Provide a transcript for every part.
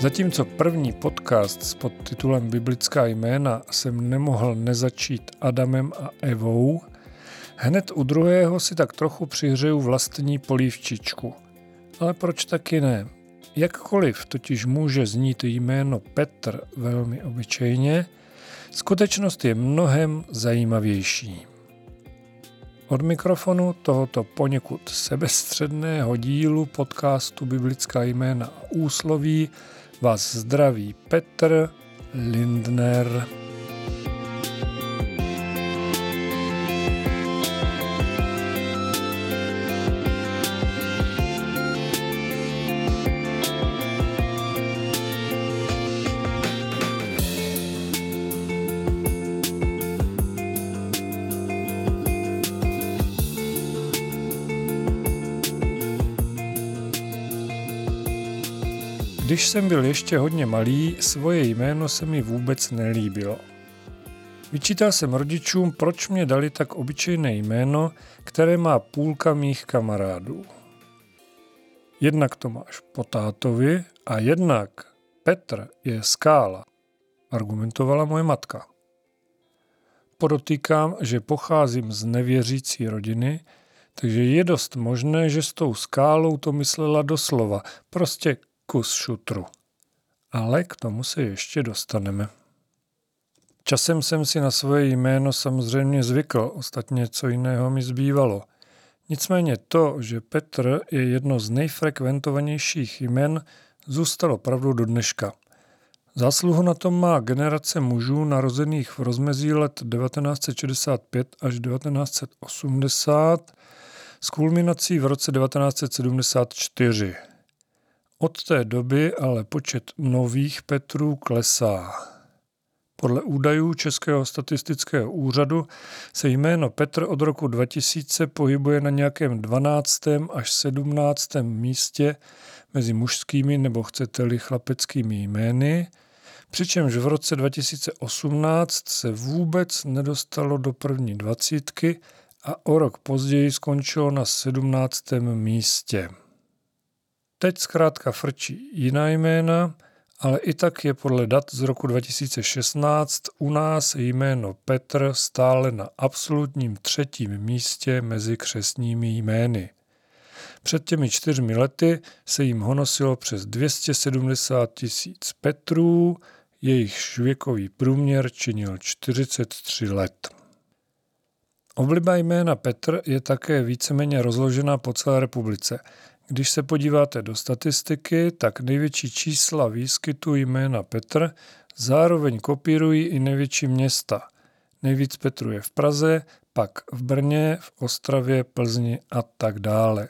Zatímco první podcast s podtitulem Biblická jména jsem nemohl nezačít Adamem a Evou, hned u druhého si tak trochu přihřeju vlastní polívčičku. Ale proč taky ne? Jakkoliv totiž může znít jméno Petr velmi obyčejně, skutečnost je mnohem zajímavější. Od mikrofonu tohoto poněkud sebestředného dílu podcastu Biblická jména a úsloví vás zdraví Petr Lindner. Když jsem byl ještě hodně malý, svoje jméno se mi vůbec nelíbilo. Vyčítal jsem rodičům, proč mě dali tak obyčejné jméno, které má půlka mých kamarádů. Jednak to máš po tátovi a jednak Petr je skála, argumentovala moje matka. Podotýkám, že pocházím z nevěřící rodiny, takže je dost možné, že s tou skálou to myslela doslova, prostě kus šutru. Ale k tomu se ještě dostaneme. Časem jsem si na svoje jméno samozřejmě zvykl, ostatně co jiného mi zbývalo. Nicméně to, že Petr je jedno z nejfrekventovanějších jmen, zůstalo pravdou do dneška. Zásluhu na tom má generace mužů narozených v rozmezí let 1965 až 1980 s kulminací v roce 1974. Od té doby ale počet nových Petrů klesá. Podle údajů Českého statistického úřadu se jméno Petr od roku 2000 pohybuje na nějakém 12. až 17. místě mezi mužskými nebo chcete-li chlapeckými jmény, přičemž v roce 2018 se vůbec nedostalo do první dvacítky a o rok později skončilo na 17. místě. Teď zkrátka frčí jiná jména, ale i tak je podle dat z roku 2016 u nás jméno Petr stále na absolutním třetím místě mezi křesními jmény. Před těmi čtyřmi lety se jim honosilo přes 270 tisíc Petrů, jejich věkový průměr činil 43 let. Obliba jména Petr je také víceméně rozložená po celé republice. Když se podíváte do statistiky, tak největší čísla výskytu jména Petr zároveň kopírují i největší města. Nejvíc Petru je v Praze, pak v Brně, v Ostravě, Plzni a tak dále.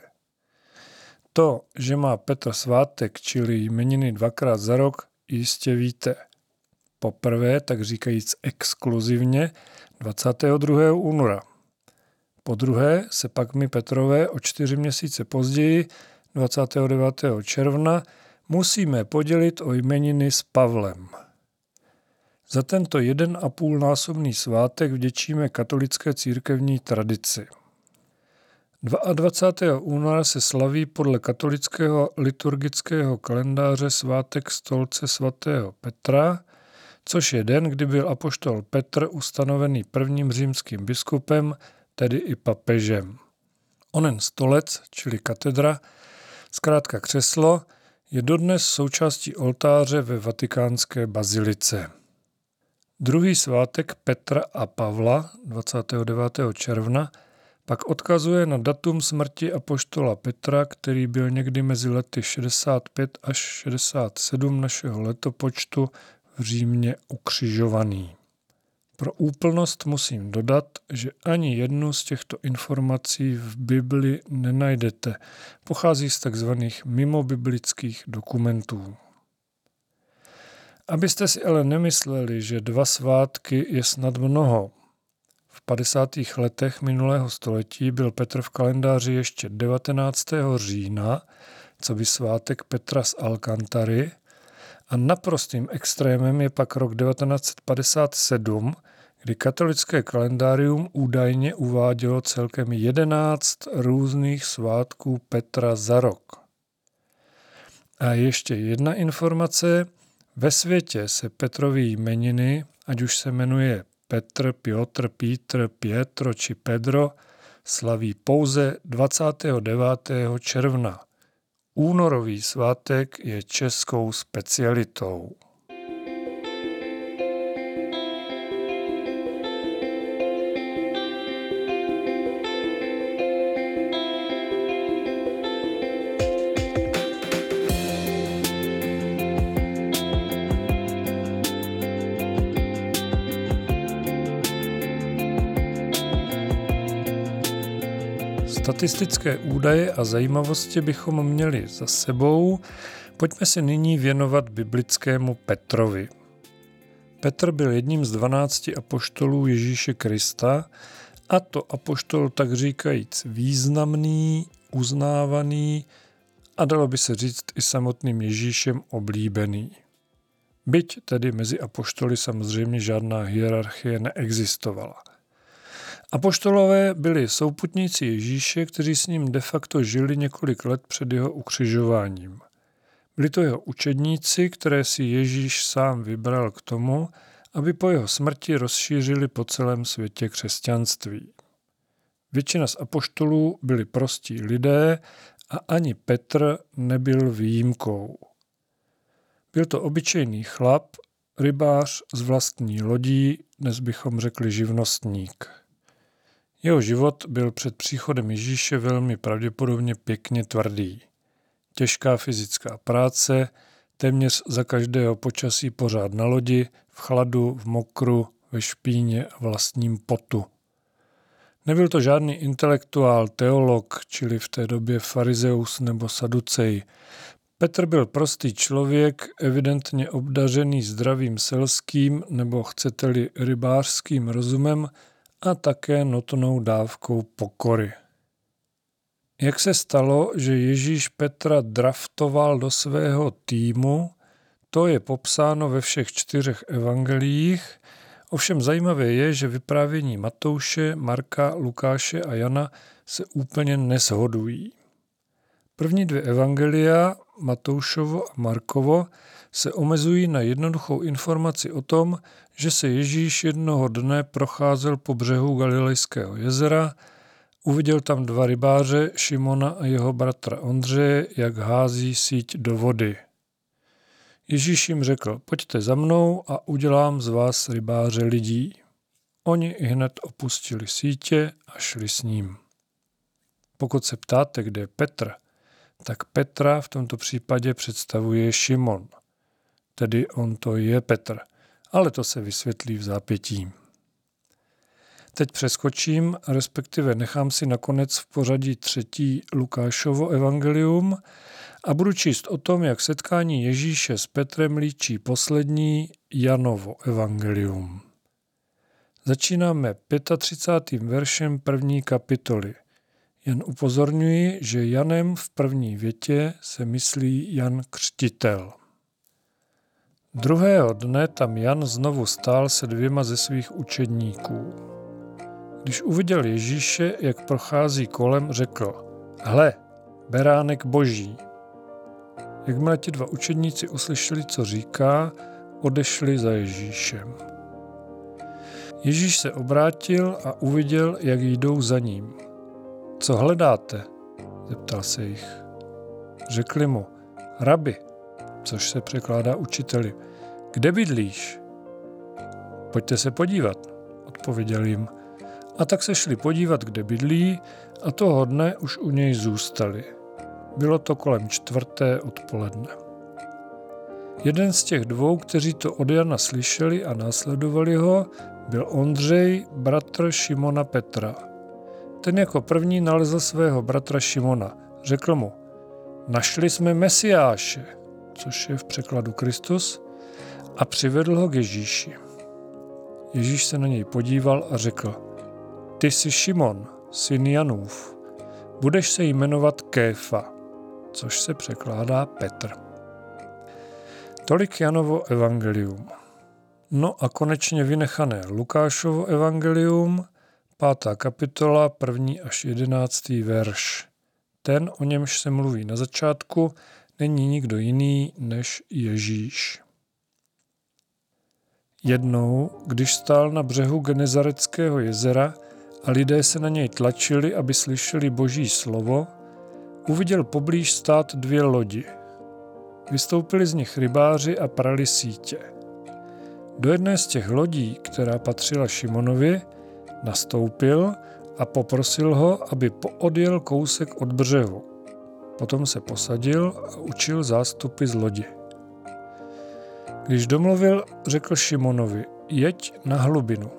To, že má Petr svátek, čili jmeniny dvakrát za rok, jistě víte. Poprvé, tak říkajíc exkluzivně, 22. února. Po druhé se pak my Petrové o čtyři měsíce později, 29. června, musíme podělit o jmeniny s Pavlem. Za tento jeden a půl násobný svátek vděčíme katolické církevní tradici. 22. února se slaví podle katolického liturgického kalendáře svátek stolce svatého Petra, což je den, kdy byl apoštol Petr ustanovený prvním římským biskupem tedy i papežem. Onen stolec, čili katedra, zkrátka křeslo, je dodnes součástí oltáře ve vatikánské bazilice. Druhý svátek Petra a Pavla 29. června pak odkazuje na datum smrti apoštola Petra, který byl někdy mezi lety 65 až 67 našeho letopočtu v Římě ukřižovaný. Pro úplnost musím dodat, že ani jednu z těchto informací v Bibli nenajdete. Pochází z tzv. mimobiblických dokumentů. Abyste si ale nemysleli, že dva svátky je snad mnoho. V 50. letech minulého století byl Petr v kalendáři ještě 19. října, co by svátek Petra z Alcantary, a naprostým extrémem je pak rok 1957, kdy katolické kalendárium údajně uvádělo celkem 11 různých svátků Petra za rok. A ještě jedna informace. Ve světě se Petrovi jmeniny, ať už se jmenuje Petr, Piotr, Pítr, Pietro či Pedro, slaví pouze 29. června. Únorový svátek je českou specialitou. Statistické údaje a zajímavosti bychom měli za sebou. Pojďme se nyní věnovat biblickému Petrovi. Petr byl jedním z dvanácti apoštolů Ježíše Krista a to apoštol tak říkajíc významný, uznávaný a dalo by se říct i samotným Ježíšem oblíbený. Byť tedy mezi apoštoly samozřejmě žádná hierarchie neexistovala – Apoštolové byli souputníci Ježíše, kteří s ním de facto žili několik let před jeho ukřižováním. Byli to jeho učedníci, které si Ježíš sám vybral k tomu, aby po jeho smrti rozšířili po celém světě křesťanství. Většina z apoštolů byli prostí lidé a ani Petr nebyl výjimkou. Byl to obyčejný chlap, rybář z vlastní lodí, dnes bychom řekli živnostník. Jeho život byl před příchodem Ježíše velmi pravděpodobně pěkně tvrdý. Těžká fyzická práce, téměř za každého počasí pořád na lodi, v chladu, v mokru, ve špíně a vlastním potu. Nebyl to žádný intelektuál, teolog, čili v té době farizeus nebo saducej. Petr byl prostý člověk, evidentně obdařený zdravým selským nebo chcete-li rybářským rozumem, a také nutnou dávkou pokory. Jak se stalo, že Ježíš Petra draftoval do svého týmu, to je popsáno ve všech čtyřech evangeliích, ovšem zajímavé je, že vyprávění Matouše, Marka, Lukáše a Jana se úplně neshodují. První dvě evangelia, Matoušovo a Markovo, se omezují na jednoduchou informaci o tom, že se Ježíš jednoho dne procházel po břehu Galilejského jezera, uviděl tam dva rybáře, Šimona a jeho bratra Ondřeje, jak hází síť do vody. Ježíš jim řekl, pojďte za mnou a udělám z vás rybáře lidí. Oni i hned opustili sítě a šli s ním. Pokud se ptáte, kde je Petr, tak Petra v tomto případě představuje Šimon. Tedy on to je Petr – ale to se vysvětlí v zápětí. Teď přeskočím, respektive nechám si nakonec v pořadí třetí Lukášovo evangelium a budu číst o tom, jak setkání Ježíše s Petrem líčí poslední Janovo evangelium. Začínáme 35. veršem první kapitoly. Jen upozorňuji, že Janem v první větě se myslí Jan Křtitel. Druhého dne tam Jan znovu stál se dvěma ze svých učedníků. Když uviděl Ježíše, jak prochází kolem, řekl, hle, beránek boží. Jakmile ti dva učedníci uslyšeli, co říká, odešli za Ježíšem. Ježíš se obrátil a uviděl, jak jdou za ním. Co hledáte? zeptal se jich. Řekli mu, rabi, což se překládá učiteli. Kde bydlíš? Pojďte se podívat, odpověděl jim. A tak se šli podívat, kde bydlí a toho dne už u něj zůstali. Bylo to kolem čtvrté odpoledne. Jeden z těch dvou, kteří to od Jana slyšeli a následovali ho, byl Ondřej, bratr Šimona Petra. Ten jako první nalezl svého bratra Šimona. Řekl mu, našli jsme Mesiáše, což je v překladu Kristus, a přivedl ho k Ježíši. Ježíš se na něj podíval a řekl, ty jsi Šimon, syn Janův, budeš se jmenovat Kéfa, což se překládá Petr. Tolik Janovo evangelium. No a konečně vynechané Lukášovo evangelium, pátá kapitola, první až jedenáctý verš. Ten, o němž se mluví na začátku, není nikdo jiný než Ježíš. Jednou, když stál na břehu Genezareckého jezera a lidé se na něj tlačili, aby slyšeli boží slovo, uviděl poblíž stát dvě lodi. Vystoupili z nich rybáři a prali sítě. Do jedné z těch lodí, která patřila Šimonovi, nastoupil a poprosil ho, aby poodjel kousek od břehu. Potom se posadil a učil zástupy z lodi. Když domluvil, řekl Šimonovi, jeď na hlubinu.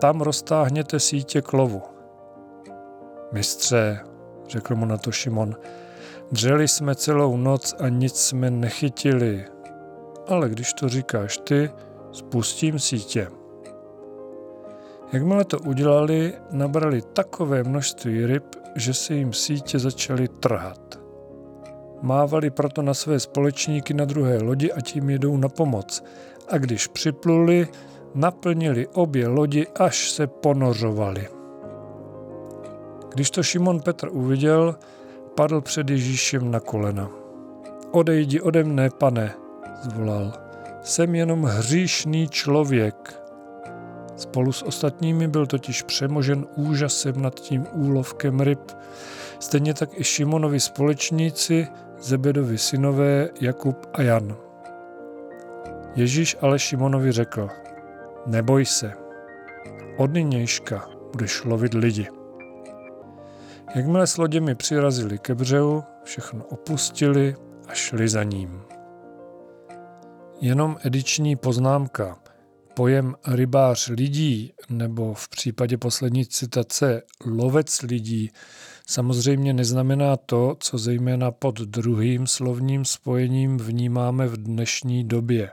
Tam roztáhněte sítě k lovu. Mistře, řekl mu na to Šimon, dřeli jsme celou noc a nic jsme nechytili. Ale když to říkáš ty, spustím sítě. Jakmile to udělali, nabrali takové množství ryb, že se jim sítě začaly trhat. Mávali proto na své společníky na druhé lodi a tím jedou na pomoc. A když připluli, naplnili obě lodi, až se ponořovali. Když to Šimon Petr uviděl, padl před Ježíšem na kolena. Odejdi ode mne, pane, zvolal. Jsem jenom hříšný člověk. Spolu s ostatními byl totiž přemožen úžasem nad tím úlovkem ryb. Stejně tak i Šimonovi společníci, Zebedovi synové Jakub a Jan. Ježíš ale Šimonovi řekl, neboj se, od nynějška budeš lovit lidi. Jakmile s loděmi přirazili ke břehu, všechno opustili a šli za ním. Jenom ediční poznámka. Pojem rybář lidí, nebo v případě poslední citace lovec lidí, samozřejmě neznamená to, co zejména pod druhým slovním spojením vnímáme v dnešní době.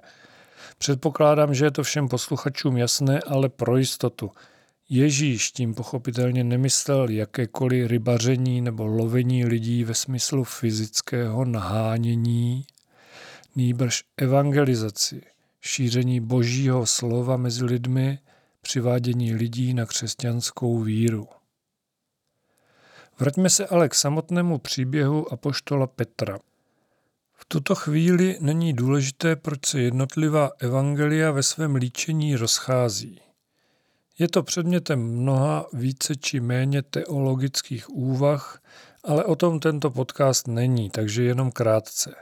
Předpokládám, že je to všem posluchačům jasné, ale pro jistotu. Ježíš tím pochopitelně nemyslel jakékoliv rybaření nebo lovení lidí ve smyslu fyzického nahánění, nýbrž evangelizaci, šíření božího slova mezi lidmi, přivádění lidí na křesťanskou víru. Vraťme se ale k samotnému příběhu apoštola Petra. V tuto chvíli není důležité, proč se jednotlivá evangelia ve svém líčení rozchází. Je to předmětem mnoha více či méně teologických úvah, ale o tom tento podcast není, takže jenom krátce.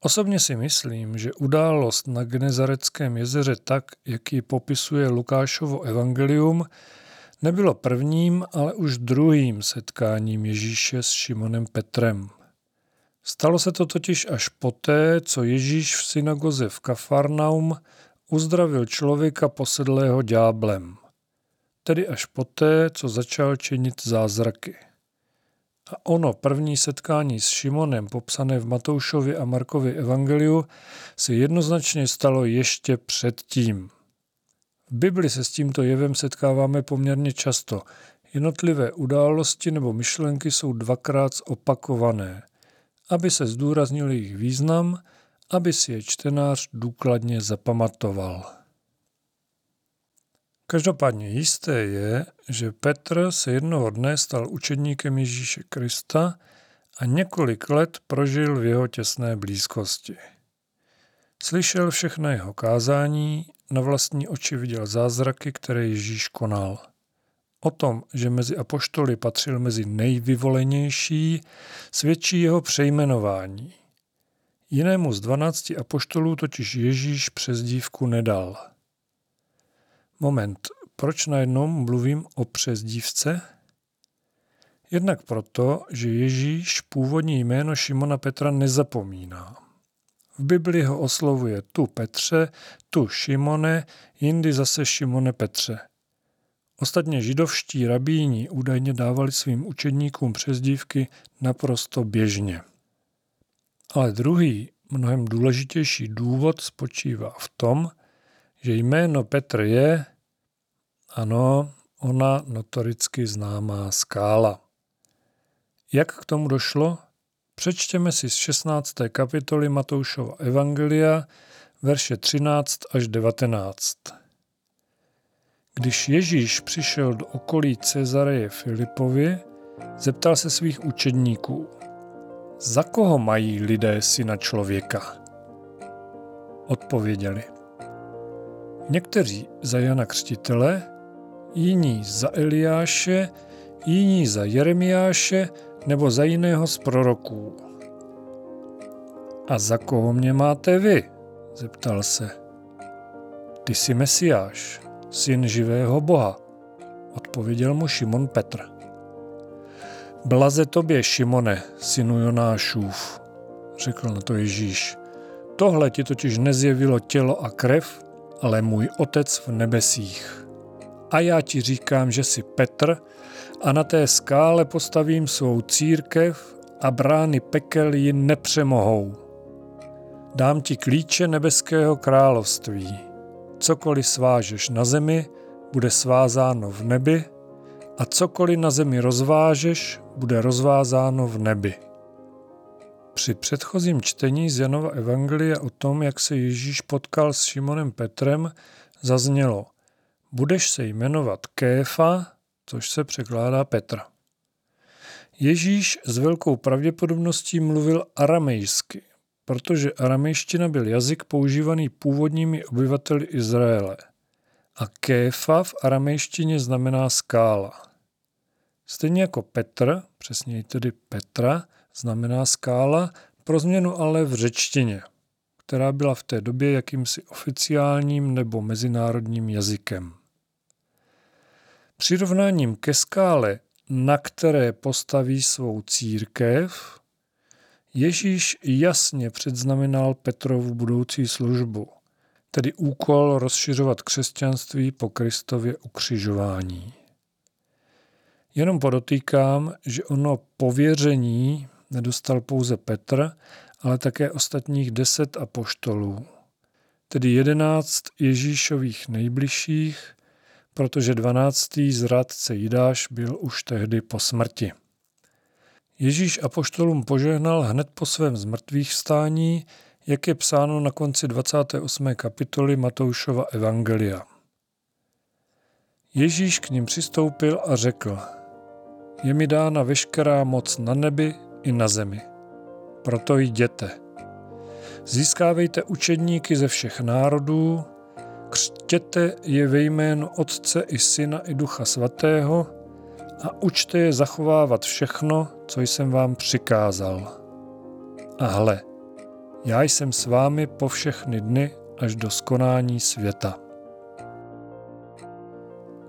Osobně si myslím, že událost na Genezareckém jezeře tak, jak ji popisuje Lukášovo evangelium, nebylo prvním, ale už druhým setkáním Ježíše s Šimonem Petrem. Stalo se to totiž až poté, co Ježíš v synagoze v Kafarnaum uzdravil člověka posedlého dňáblem, tedy až poté, co začal činit zázraky. A ono první setkání s Šimonem, popsané v Matoušově a Markově evangeliu, se jednoznačně stalo ještě předtím. V Bibli se s tímto jevem setkáváme poměrně často. Jednotlivé události nebo myšlenky jsou dvakrát opakované, aby se zdůraznil jejich význam, aby si je čtenář důkladně zapamatoval. Každopádně jisté je, že Petr se jednoho dne stal učedníkem Ježíše Krista a několik let prožil v jeho těsné blízkosti. Slyšel všechna jeho kázání, na vlastní oči viděl zázraky, které Ježíš konal. O tom, že mezi apoštoly patřil mezi nejvyvolenější, svědčí jeho přejmenování. Jinému z dvanácti apoštolů totiž Ježíš přezdívku nedal. Moment, proč najednou mluvím o přezdívce? Jednak proto, že Ježíš původní jméno Šimona Petra nezapomíná. V Bibli ho oslovuje tu Petře, tu Šimone, jindy zase Šimone Petře. Ostatně židovští rabíni údajně dávali svým učedníkům přezdívky naprosto běžně. Ale druhý, mnohem důležitější důvod spočívá v tom, že jméno Petr je, ano, ona notoricky známá skála. Jak k tomu došlo? Přečtěme si z 16. kapitoly Matoušova Evangelia, verše 13 až 19. Když Ježíš přišel do okolí Cezareje Filipovi, zeptal se svých učedníků – za koho mají lidé syna člověka? Odpověděli. Někteří za Jana Křtitele, jiní za Eliáše, jiní za Jeremiáše nebo za jiného z proroků. A za koho mě máte vy? zeptal se. Ty jsi Mesiáš, syn živého Boha, odpověděl mu Šimon Petr. Blaze tobě, Šimone, synu Jonášův, řekl na to Ježíš. Tohle ti totiž nezjevilo tělo a krev, ale můj otec v nebesích. A já ti říkám, že jsi Petr a na té skále postavím svou církev a brány pekel ji nepřemohou. Dám ti klíče nebeského království. Cokoliv svážeš na zemi, bude svázáno v nebi a cokoliv na zemi rozvážeš, bude rozvázáno v nebi. Při předchozím čtení z Janova Evangelia o tom, jak se Ježíš potkal s Šimonem Petrem, zaznělo Budeš se jmenovat Kéfa, což se překládá Petra. Ježíš s velkou pravděpodobností mluvil aramejsky, protože aramejština byl jazyk používaný původními obyvateli Izraele. A kéfa v aramejštině znamená skála. Stejně jako Petr, přesněji tedy Petra, znamená skála, pro změnu ale v řečtině, která byla v té době jakýmsi oficiálním nebo mezinárodním jazykem. Přirovnáním ke skále, na které postaví svou církev, Ježíš jasně předznamenal Petrovu budoucí službu, tedy úkol rozšiřovat křesťanství po Kristově ukřižování. Jenom podotýkám, že ono pověření nedostal pouze Petr, ale také ostatních deset apoštolů, tedy jedenáct Ježíšových nejbližších, protože dvanáctý zradce Jidáš byl už tehdy po smrti. Ježíš apoštolům požehnal hned po svém zmrtvých stání, jak je psáno na konci 28. kapitoly Matoušova Evangelia. Ježíš k ním přistoupil a řekl, je mi dána veškerá moc na nebi i na zemi. Proto jděte. Získávejte učedníky ze všech národů, křtěte je ve jménu Otce i Syna i Ducha Svatého a učte je zachovávat všechno, co jsem vám přikázal. A hle, já jsem s vámi po všechny dny až do skonání světa.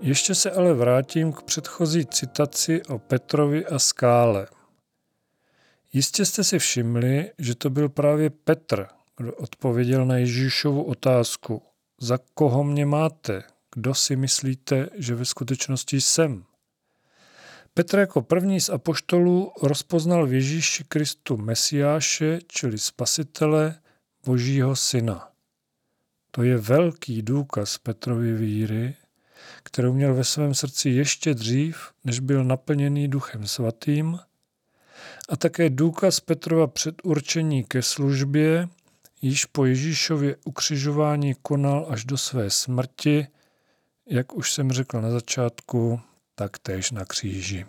Ještě se ale vrátím k předchozí citaci o Petrovi a skále. Jistě jste si všimli, že to byl právě Petr, kdo odpověděl na Ježíšovu otázku. Za koho mě máte? Kdo si myslíte, že ve skutečnosti jsem? Petr jako první z apoštolů rozpoznal v Ježíši Kristu Mesiáše, čili Spasitele, Božího Syna. To je velký důkaz Petrovy víry, kterou měl ve svém srdci ještě dřív, než byl naplněný Duchem Svatým, a také důkaz Petrova předurčení ke službě, již po Ježíšově ukřižování konal až do své smrti, jak už jsem řekl na začátku, tak též na kříži.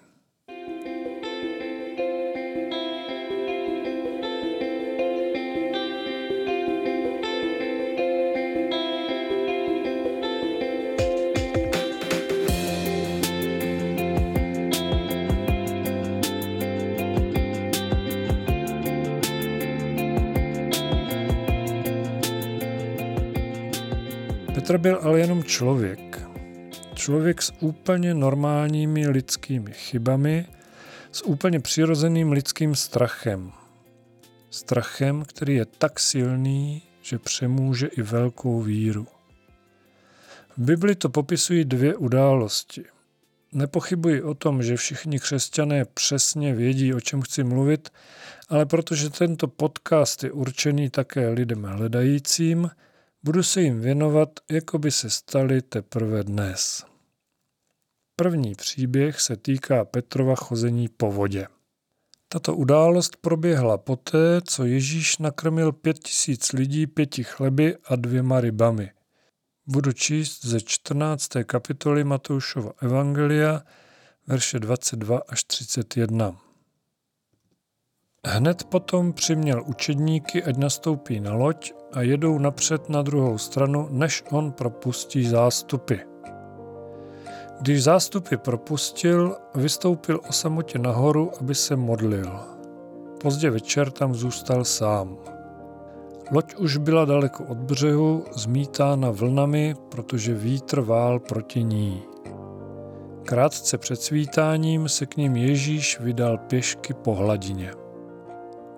Petr byl ale jenom člověk. Člověk s úplně normálními lidskými chybami, s úplně přirozeným lidským strachem. Strachem, který je tak silný, že přemůže i velkou víru. V Bibli to popisují dvě události. Nepochybuji o tom, že všichni křesťané přesně vědí, o čem chci mluvit, ale protože tento podcast je určený také lidem hledajícím, Budu se jim věnovat, jako by se stali teprve dnes. První příběh se týká Petrova chození po vodě. Tato událost proběhla poté, co Ježíš nakrmil pět tisíc lidí pěti chleby a dvěma rybami. Budu číst ze 14. kapitoly Matoušova Evangelia, verše 22 až 31. Hned potom přiměl učedníky, ať nastoupí na loď a jedou napřed na druhou stranu, než on propustí zástupy. Když zástupy propustil, vystoupil o samotě nahoru, aby se modlil. Pozdě večer tam zůstal sám. Loď už byla daleko od břehu, zmítána vlnami, protože vítr vál proti ní. Krátce před svítáním se k ním Ježíš vydal pěšky po hladině.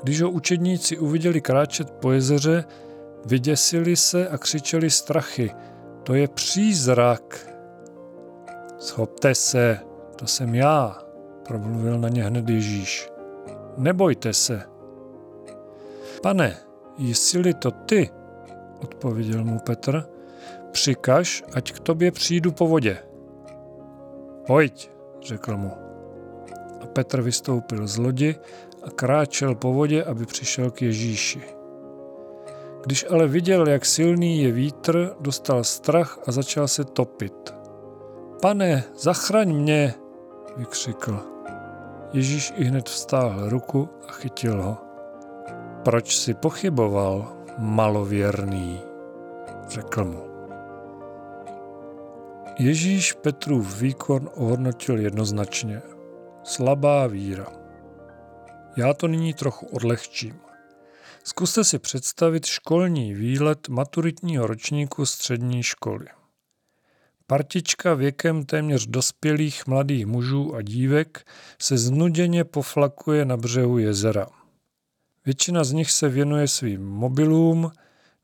Když ho učedníci uviděli kráčet po jezeře, vyděsili se a křičeli strachy. To je přízrak. Schopte se, to jsem já, promluvil na ně hned Ježíš. Nebojte se. Pane, jsi-li to ty, odpověděl mu Petr, přikaž, ať k tobě přijdu po vodě. Pojď, řekl mu. A Petr vystoupil z lodi a kráčel po vodě, aby přišel k Ježíši. Když ale viděl, jak silný je vítr, dostal strach a začal se topit. Pane, zachraň mě, vykřikl. Ježíš i hned vstáhl ruku a chytil ho. Proč si pochyboval, malověrný? řekl mu. Ježíš Petrův výkon ohodnotil jednoznačně. Slabá víra. Já to nyní trochu odlehčím. Zkuste si představit školní výlet maturitního ročníku střední školy. Partička věkem téměř dospělých mladých mužů a dívek se znuděně poflakuje na břehu jezera. Většina z nich se věnuje svým mobilům,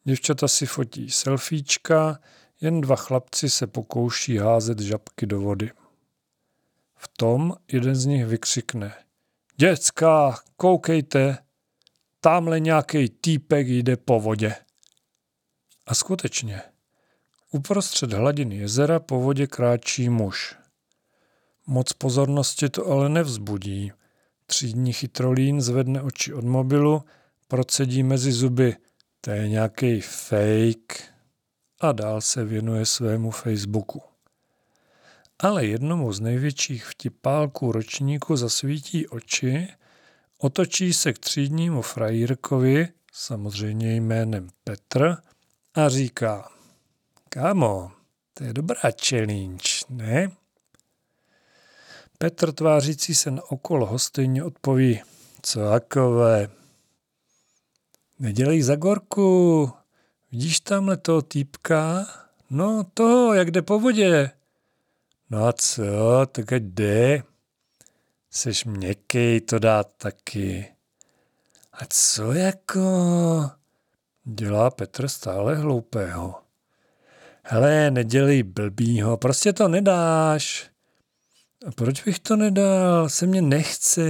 děvčata si fotí selfiečka, jen dva chlapci se pokouší házet žabky do vody. V tom jeden z nich vykřikne. Děcka, koukejte, tamhle nějaký týpek jde po vodě. A skutečně, uprostřed hladiny jezera po vodě kráčí muž. Moc pozornosti to ale nevzbudí. Třídní chytrolín zvedne oči od mobilu, procedí mezi zuby. To je nějaký fake a dál se věnuje svému Facebooku. Ale jednomu z největších vtipálků ročníku zasvítí oči, otočí se k třídnímu frajírkovi, samozřejmě jménem Petr, a říká Kámo, to je dobrá challenge, ne? Petr tvářící se na okolo hostejně odpoví, co takové? Nedělej za gorku, vidíš tamhle toho týpka? No to, jak jde po vodě. No a co, tak ať jde. Seš měkký, to dá taky. A co jako? Dělá Petr stále hloupého. Hele, nedělej blbýho, prostě to nedáš. A proč bych to nedal? Se mě nechce.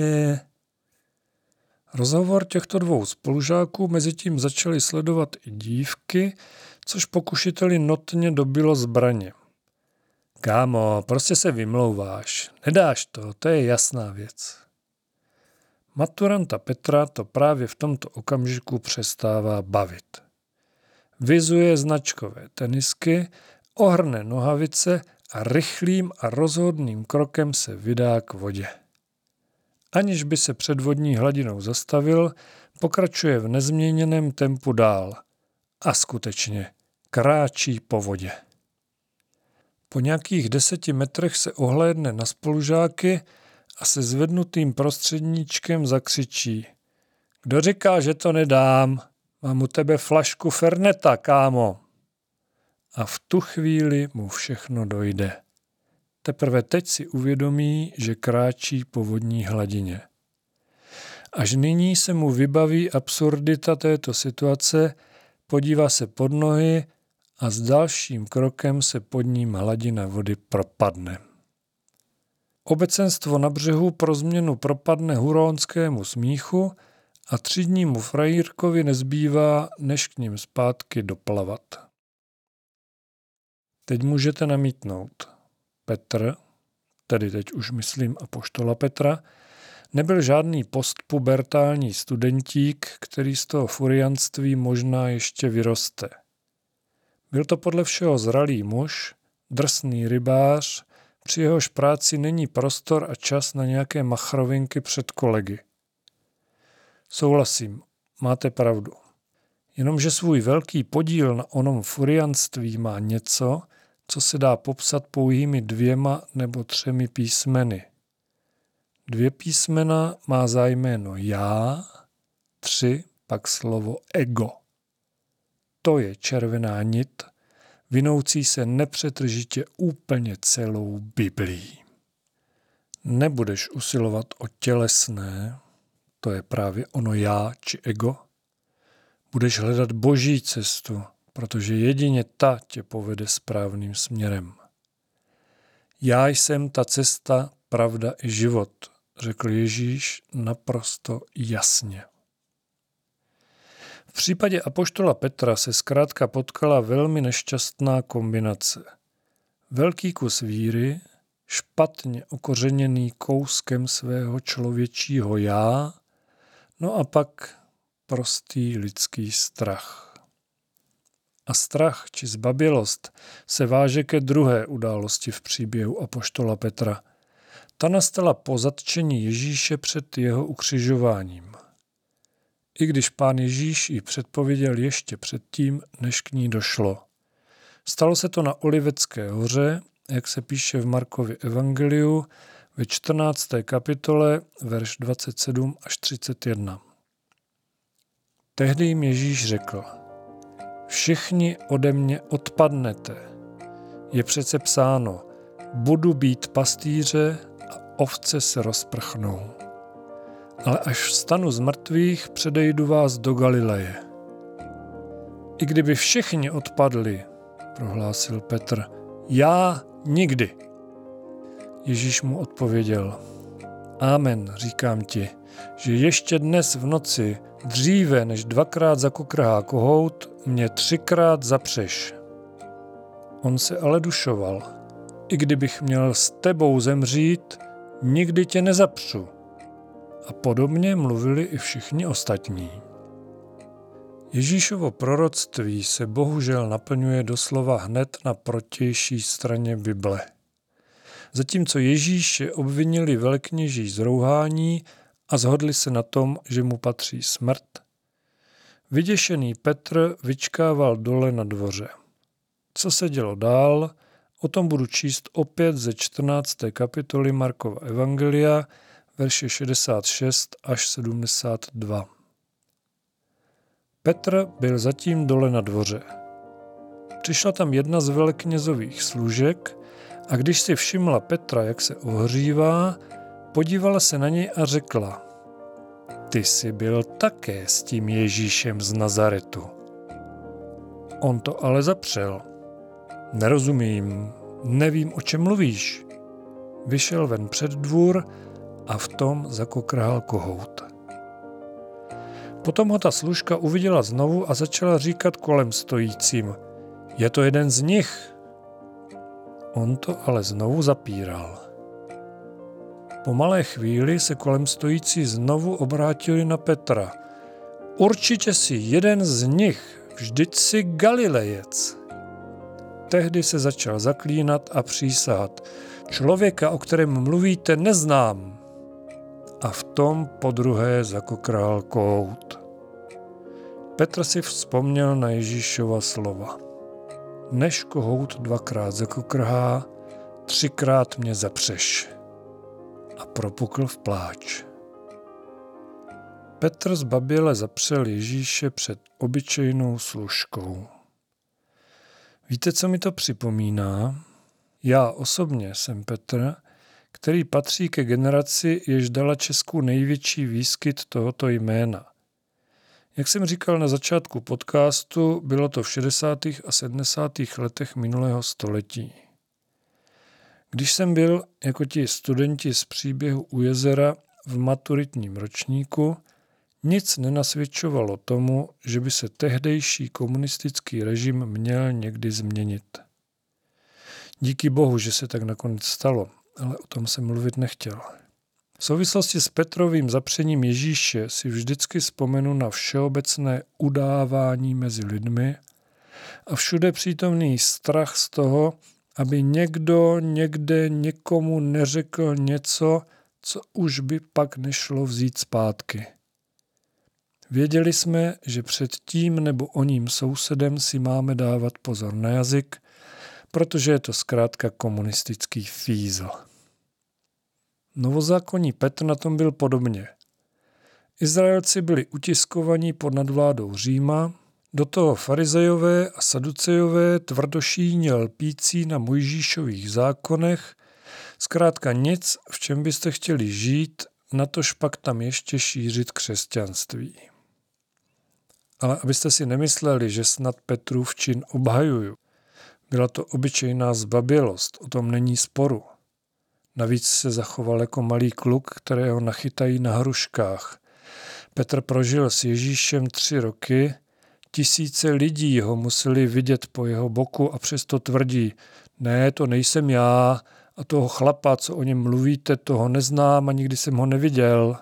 Rozhovor těchto dvou spolužáků mezi tím začaly sledovat i dívky, což pokušiteli notně dobilo zbraně. Kámo, prostě se vymlouváš. Nedáš to, to je jasná věc. Maturanta Petra to právě v tomto okamžiku přestává bavit. Vyzuje značkové tenisky, ohrne nohavice a rychlým a rozhodným krokem se vydá k vodě. Aniž by se před vodní hladinou zastavil, pokračuje v nezměněném tempu dál. A skutečně kráčí po vodě. Po nějakých deseti metrech se ohlédne na spolužáky a se zvednutým prostředníčkem zakřičí. Kdo říká, že to nedám? Mám u tebe flašku Ferneta, kámo. A v tu chvíli mu všechno dojde. Teprve teď si uvědomí, že kráčí po vodní hladině. Až nyní se mu vybaví absurdita této situace, podívá se pod nohy a s dalším krokem se pod ním hladina vody propadne. Obecenstvo na břehu pro změnu propadne huronskému smíchu a třídnímu frajírkovi nezbývá, než k ním zpátky doplavat. Teď můžete namítnout. Petr, tedy teď už myslím a poštola Petra, nebyl žádný postpubertální studentík, který z toho furianství možná ještě vyroste – byl to podle všeho zralý muž, drsný rybář, při jehož práci není prostor a čas na nějaké machrovinky před kolegy. Souhlasím, máte pravdu. Jenomže svůj velký podíl na onom furianství má něco, co se dá popsat pouhými dvěma nebo třemi písmeny. Dvě písmena má zájméno já, tři pak slovo ego. To je červená nit, vinoucí se nepřetržitě úplně celou Biblí. Nebudeš usilovat o tělesné, to je právě ono já či ego. Budeš hledat boží cestu, protože jedině ta tě povede správným směrem. Já jsem ta cesta, pravda i život, řekl Ježíš naprosto jasně. V případě apoštola Petra se zkrátka potkala velmi nešťastná kombinace. Velký kus víry, špatně okořeněný kouskem svého člověčího já, no a pak prostý lidský strach. A strach či zbabělost se váže ke druhé události v příběhu apoštola Petra. Ta nastala po zatčení Ježíše před jeho ukřižováním. I když pán Ježíš ji předpověděl ještě předtím, než k ní došlo. Stalo se to na Olivecké hoře, jak se píše v Markově evangeliu ve 14. kapitole, verš 27 až 31. Tehdy jim Ježíš řekl – Všichni ode mě odpadnete. Je přece psáno, budu být pastýře a ovce se rozprchnou. Ale až vstanu z mrtvých, předejdu vás do Galileje. I kdyby všichni odpadli, prohlásil Petr, já nikdy. Ježíš mu odpověděl, Amen, říkám ti, že ještě dnes v noci, dříve než dvakrát zakokrhá kohout, mě třikrát zapřeš. On se ale dušoval. I kdybych měl s tebou zemřít, nikdy tě nezapřu. A podobně mluvili i všichni ostatní. Ježíšovo proroctví se bohužel naplňuje doslova hned na protější straně Bible. Zatímco Ježíše obvinili velkněží z rouhání a zhodli se na tom, že mu patří smrt, Vyděšený Petr vyčkával dole na dvoře. Co se dělo dál, o tom budu číst opět ze 14. kapitoly Markova Evangelia, verše 66 až 72. Petr byl zatím dole na dvoře. Přišla tam jedna z veleknězových služek a když si všimla Petra, jak se ohřívá, podívala se na něj a řekla – ty jsi byl také s tím Ježíšem z Nazaretu. On to ale zapřel. Nerozumím, nevím, o čem mluvíš. Vyšel ven před dvůr a v tom zakokrhal kohout. Potom ho ta služka uviděla znovu a začala říkat kolem stojícím. Je to jeden z nich. On to ale znovu zapíral. Po malé chvíli se kolem stojící znovu obrátili na Petra. Určitě si jeden z nich, vždyť si Galilejec. Tehdy se začal zaklínat a přísahat. Člověka, o kterém mluvíte, neznám. Tom podruhé zakokrál kout. Petr si vzpomněl na Ježíšova slova. Než kohout dvakrát zakokrhá, třikrát mě zapřeš a propukl v pláč. Petr z Baběle zapřel Ježíše před obyčejnou služkou. Víte, co mi to připomíná? Já osobně jsem Petr, který patří ke generaci, jež dala Česku největší výskyt tohoto jména. Jak jsem říkal na začátku podcastu, bylo to v 60. a 70. letech minulého století. Když jsem byl jako ti studenti z příběhu u jezera v maturitním ročníku, nic nenasvědčovalo tomu, že by se tehdejší komunistický režim měl někdy změnit. Díky bohu, že se tak nakonec stalo, ale o tom jsem mluvit nechtěl. V souvislosti s Petrovým zapřením Ježíše si vždycky vzpomenu na všeobecné udávání mezi lidmi a všude přítomný strach z toho, aby někdo někde někomu neřekl něco, co už by pak nešlo vzít zpátky. Věděli jsme, že před tím nebo o ním sousedem si máme dávat pozor na jazyk, protože je to zkrátka komunistický fízl. Novozákonní Petr na tom byl podobně. Izraelci byli utiskovaní pod nadvládou Říma, do toho farizejové a saducejové tvrdošíně lpící na Mojžíšových zákonech, zkrátka nic, v čem byste chtěli žít, natož pak tam ještě šířit křesťanství. Ale abyste si nemysleli, že snad Petrův čin obhajuju. Byla to obyčejná zbabělost, o tom není sporu. Navíc se zachoval jako malý kluk, kterého nachytají na hruškách. Petr prožil s Ježíšem tři roky, tisíce lidí ho museli vidět po jeho boku a přesto tvrdí, ne, to nejsem já a toho chlapa, co o něm mluvíte, toho neznám a nikdy jsem ho neviděl.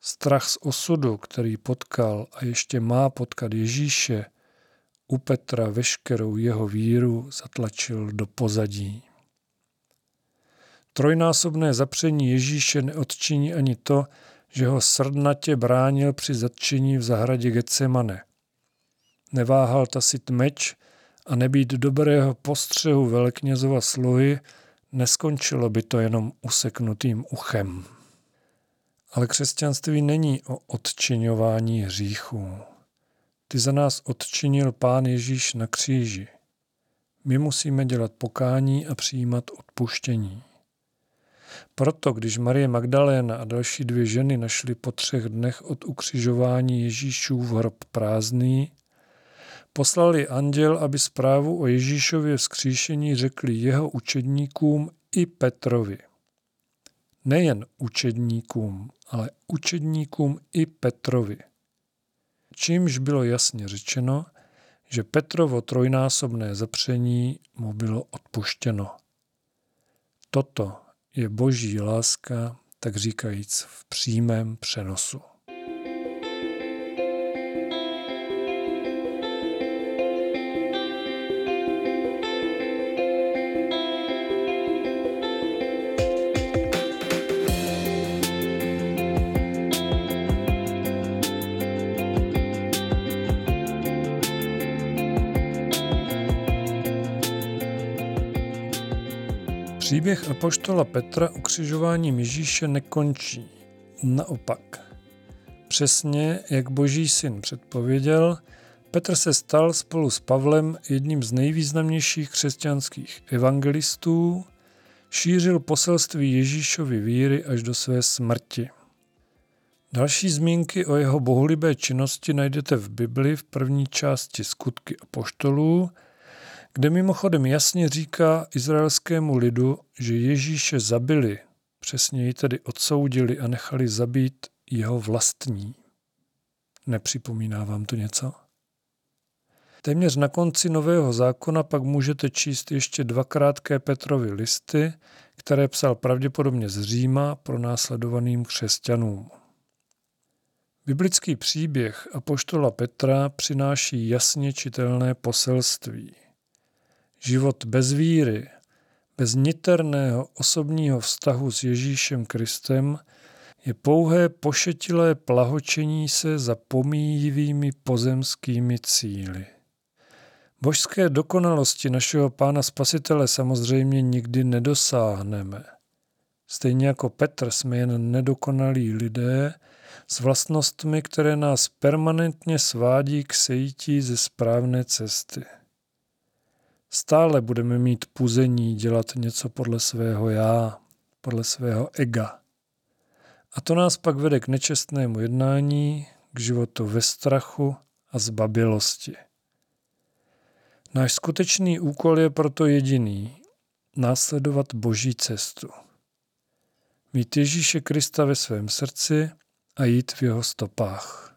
Strach z osudu, který potkal a ještě má potkat Ježíše, u Petra veškerou jeho víru zatlačil do pozadí. Trojnásobné zapření Ježíše neodčiní ani to, že ho srdnatě bránil při zatčení v zahradě Getsemane. Neváhal tasit meč a nebýt dobrého postřehu veleknězova sluhy, neskončilo by to jenom useknutým uchem. Ale křesťanství není o odčiňování hříchů. Ty za nás odčinil Pán Ježíš na kříži. My musíme dělat pokání a přijímat odpuštění. Proto, když Marie Magdaléna a další dvě ženy našly po třech dnech od ukřižování Ježíšův hrob prázdný, poslali anděl, aby zprávu o Ježíšově vzkříšení řekli jeho učedníkům i Petrovi. Nejen učedníkům, ale učedníkům i Petrovi. Čímž bylo jasně řečeno, že Petrovo trojnásobné zapření mu bylo odpuštěno. Toto je boží láska, tak říkajíc v přímém přenosu. Příběh apoštola Petra ukřižováním Ježíše nekončí. Naopak. Přesně jak boží syn předpověděl, Petr se stal spolu s Pavlem jedním z nejvýznamnějších křesťanských evangelistů, šířil poselství Ježíšovy víry až do své smrti. Další zmínky o jeho bohulibé činnosti najdete v Bibli v první části skutky apoštolů, kde mimochodem jasně říká izraelskému lidu, že Ježíše zabili, přesněji tedy odsoudili a nechali zabít jeho vlastní. Nepřipomíná vám to něco? Téměř na konci Nového zákona pak můžete číst ještě dva krátké Petrovy listy, které psal pravděpodobně z Říma pro následovaným křesťanům. Biblický příběh apoštola Petra přináší jasně čitelné poselství – Život bez víry, bez niterného osobního vztahu s Ježíšem Kristem je pouhé pošetilé plahočení se za pomíjivými pozemskými cíly. Božské dokonalosti našeho Pána Spasitele samozřejmě nikdy nedosáhneme. Stejně jako Petr jsme jen nedokonalí lidé s vlastnostmi, které nás permanentně svádí k sejítí ze správné cesty. Stále budeme mít puzení dělat něco podle svého já, podle svého ega. A to nás pak vede k nečestnému jednání, k životu ve strachu a zbabilosti. Náš skutečný úkol je proto jediný následovat Boží cestu. Mít Ježíše Krista ve svém srdci a jít v jeho stopách.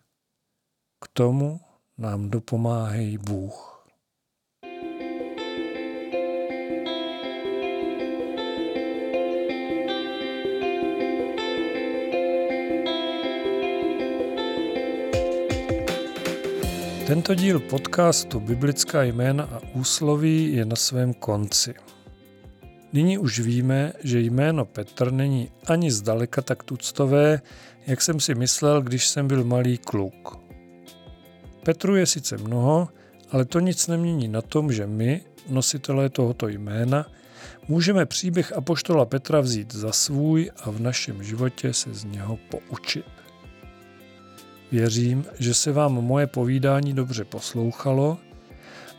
K tomu nám dopomáhej Bůh. Tento díl podcastu Biblická jména a úsloví je na svém konci. Nyní už víme, že jméno Petr není ani zdaleka tak tuctové, jak jsem si myslel, když jsem byl malý kluk. Petru je sice mnoho, ale to nic nemění na tom, že my, nositelé tohoto jména, můžeme příběh Apoštola Petra vzít za svůj a v našem životě se z něho poučit. Věřím, že se vám moje povídání dobře poslouchalo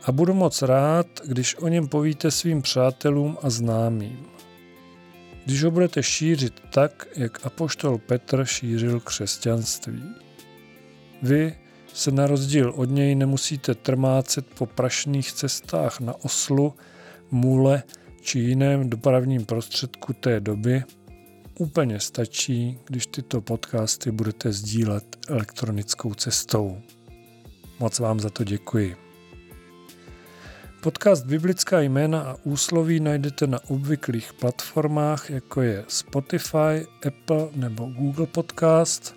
a budu moc rád, když o něm povíte svým přátelům a známým. Když ho budete šířit tak, jak apoštol Petr šířil křesťanství. Vy se na rozdíl od něj nemusíte trmácet po prašných cestách na oslu, můle či jiném dopravním prostředku té doby, úplně stačí, když tyto podcasty budete sdílet elektronickou cestou. Moc vám za to děkuji. Podcast Biblická jména a úsloví najdete na obvyklých platformách, jako je Spotify, Apple nebo Google Podcast,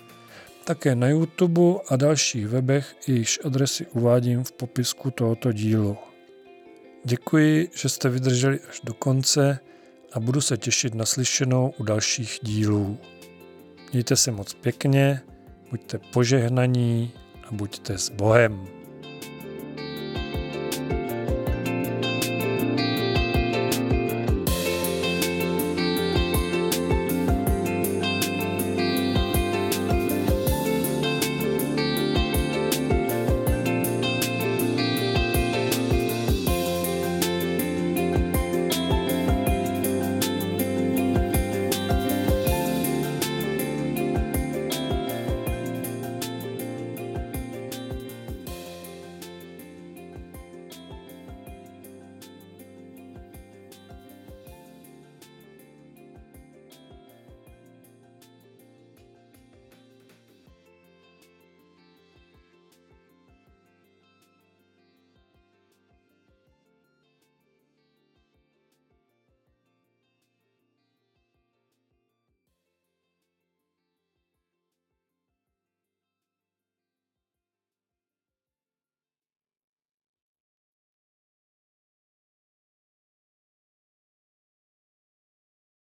také na YouTube a dalších webech, jejichž adresy uvádím v popisku tohoto dílu. Děkuji, že jste vydrželi až do konce a budu se těšit na slyšenou u dalších dílů. Mějte se moc pěkně, buďte požehnaní a buďte s Bohem.